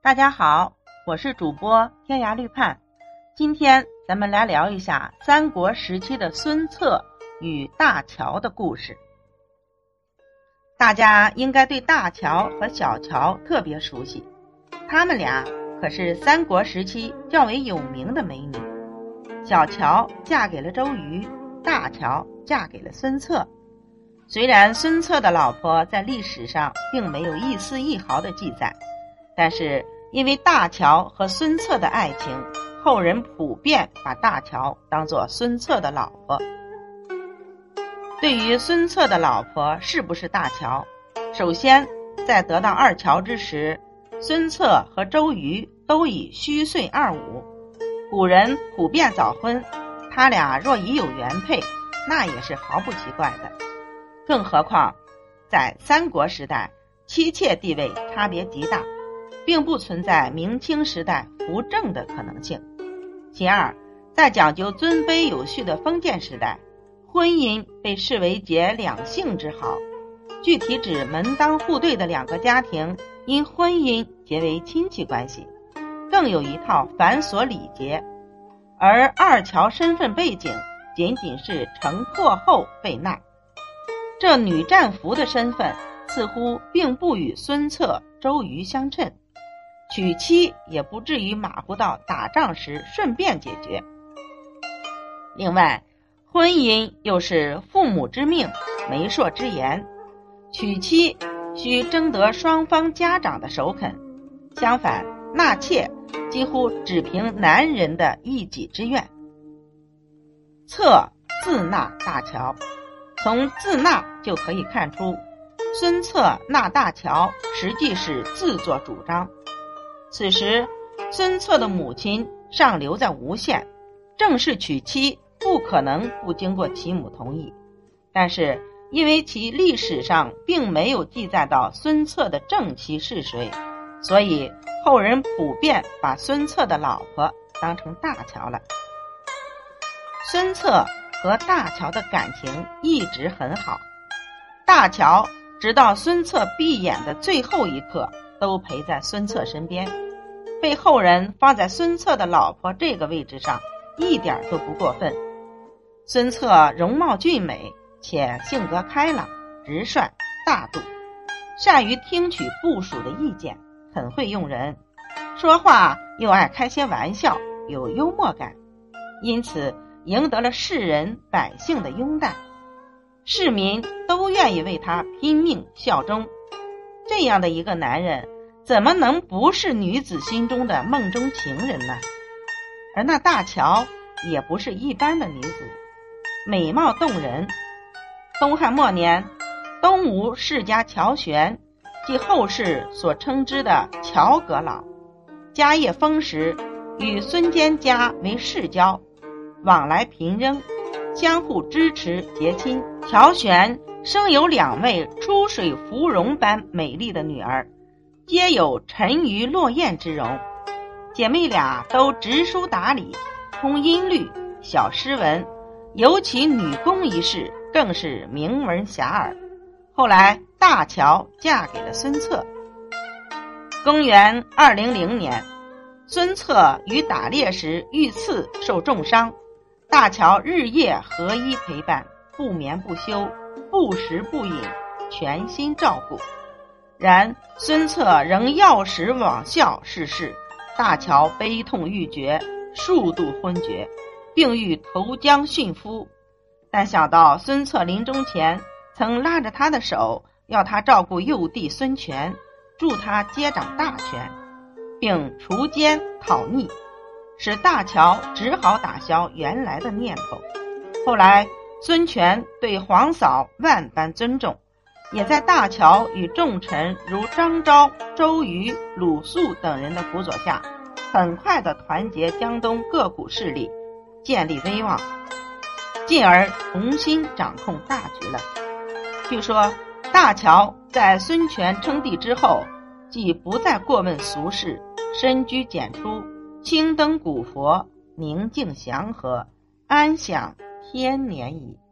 大家好，我是主播天涯绿盼。今天咱们来聊一下三国时期的孙策与大乔的故事。大家应该对大乔和小乔特别熟悉，他们俩可是三国时期较为有名的美女。小乔嫁给了周瑜，大乔嫁给了孙策。虽然孙策的老婆在历史上并没有一丝一毫的记载，但是因为大乔和孙策的爱情，后人普遍把大乔当做孙策的老婆。对于孙策的老婆是不是大乔，首先在得到二乔之时，孙策和周瑜都已虚岁二五，古人普遍早婚，他俩若已有原配，那也是毫不奇怪的。更何况，在三国时代，妻妾地位差别极大，并不存在明清时代扶正的可能性。其二，在讲究尊卑有序的封建时代，婚姻被视为结两性之好，具体指门当户对的两个家庭因婚姻结为亲戚关系，更有一套繁琐礼节。而二乔身份背景仅仅是城破后被纳。这女战俘的身份似乎并不与孙策、周瑜相称，娶妻也不至于马虎到打仗时顺便解决。另外，婚姻又是父母之命、媒妁之言，娶妻需征得双方家长的首肯，相反，纳妾几乎只凭男人的一己之愿。策自纳大乔。从自纳就可以看出，孙策纳大乔实际是自作主张。此时，孙策的母亲尚留在吴县，正式娶妻不可能不经过其母同意。但是，因为其历史上并没有记载到孙策的正妻是谁，所以后人普遍把孙策的老婆当成大乔了。孙策。和大乔的感情一直很好，大乔直到孙策闭眼的最后一刻都陪在孙策身边，被后人放在孙策的老婆这个位置上一点都不过分。孙策容貌俊美，且性格开朗、直率、大度，善于听取部属的意见，很会用人，说话又爱开些玩笑，有幽默感，因此。赢得了世人百姓的拥戴，市民都愿意为他拼命效忠。这样的一个男人，怎么能不是女子心中的梦中情人呢？而那大乔也不是一般的女子，美貌动人。东汉末年，东吴世家乔玄，即后世所称之的乔阁老，家业丰实，与孙坚家为世交。往来频仍，相互支持结亲。乔玄生有两位出水芙蓉般美丽的女儿，皆有沉鱼落雁之容。姐妹俩都知书达理，通音律、晓诗文，尤其女工一事更是名闻遐迩。后来大乔嫁给了孙策。公元二零零年，孙策于打猎时遇刺，受重伤。大乔日夜合衣陪伴，不眠不休，不食不饮，全心照顾。然孙策仍药石罔效逝世，大乔悲痛欲绝，数度昏厥，并欲投江殉夫。但想到孙策临终前曾拉着他的手，要他照顾幼弟孙权，助他接掌大权，并除奸讨逆。使大乔只好打消原来的念头。后来，孙权对皇嫂万般尊重，也在大乔与重臣如张昭、周瑜、鲁肃等人的辅佐下，很快的团结江东各股势力，建立威望，进而重新掌控大局了。据说，大乔在孙权称帝之后，即不再过问俗事，深居简出。青灯古佛，宁静祥和，安享天年矣。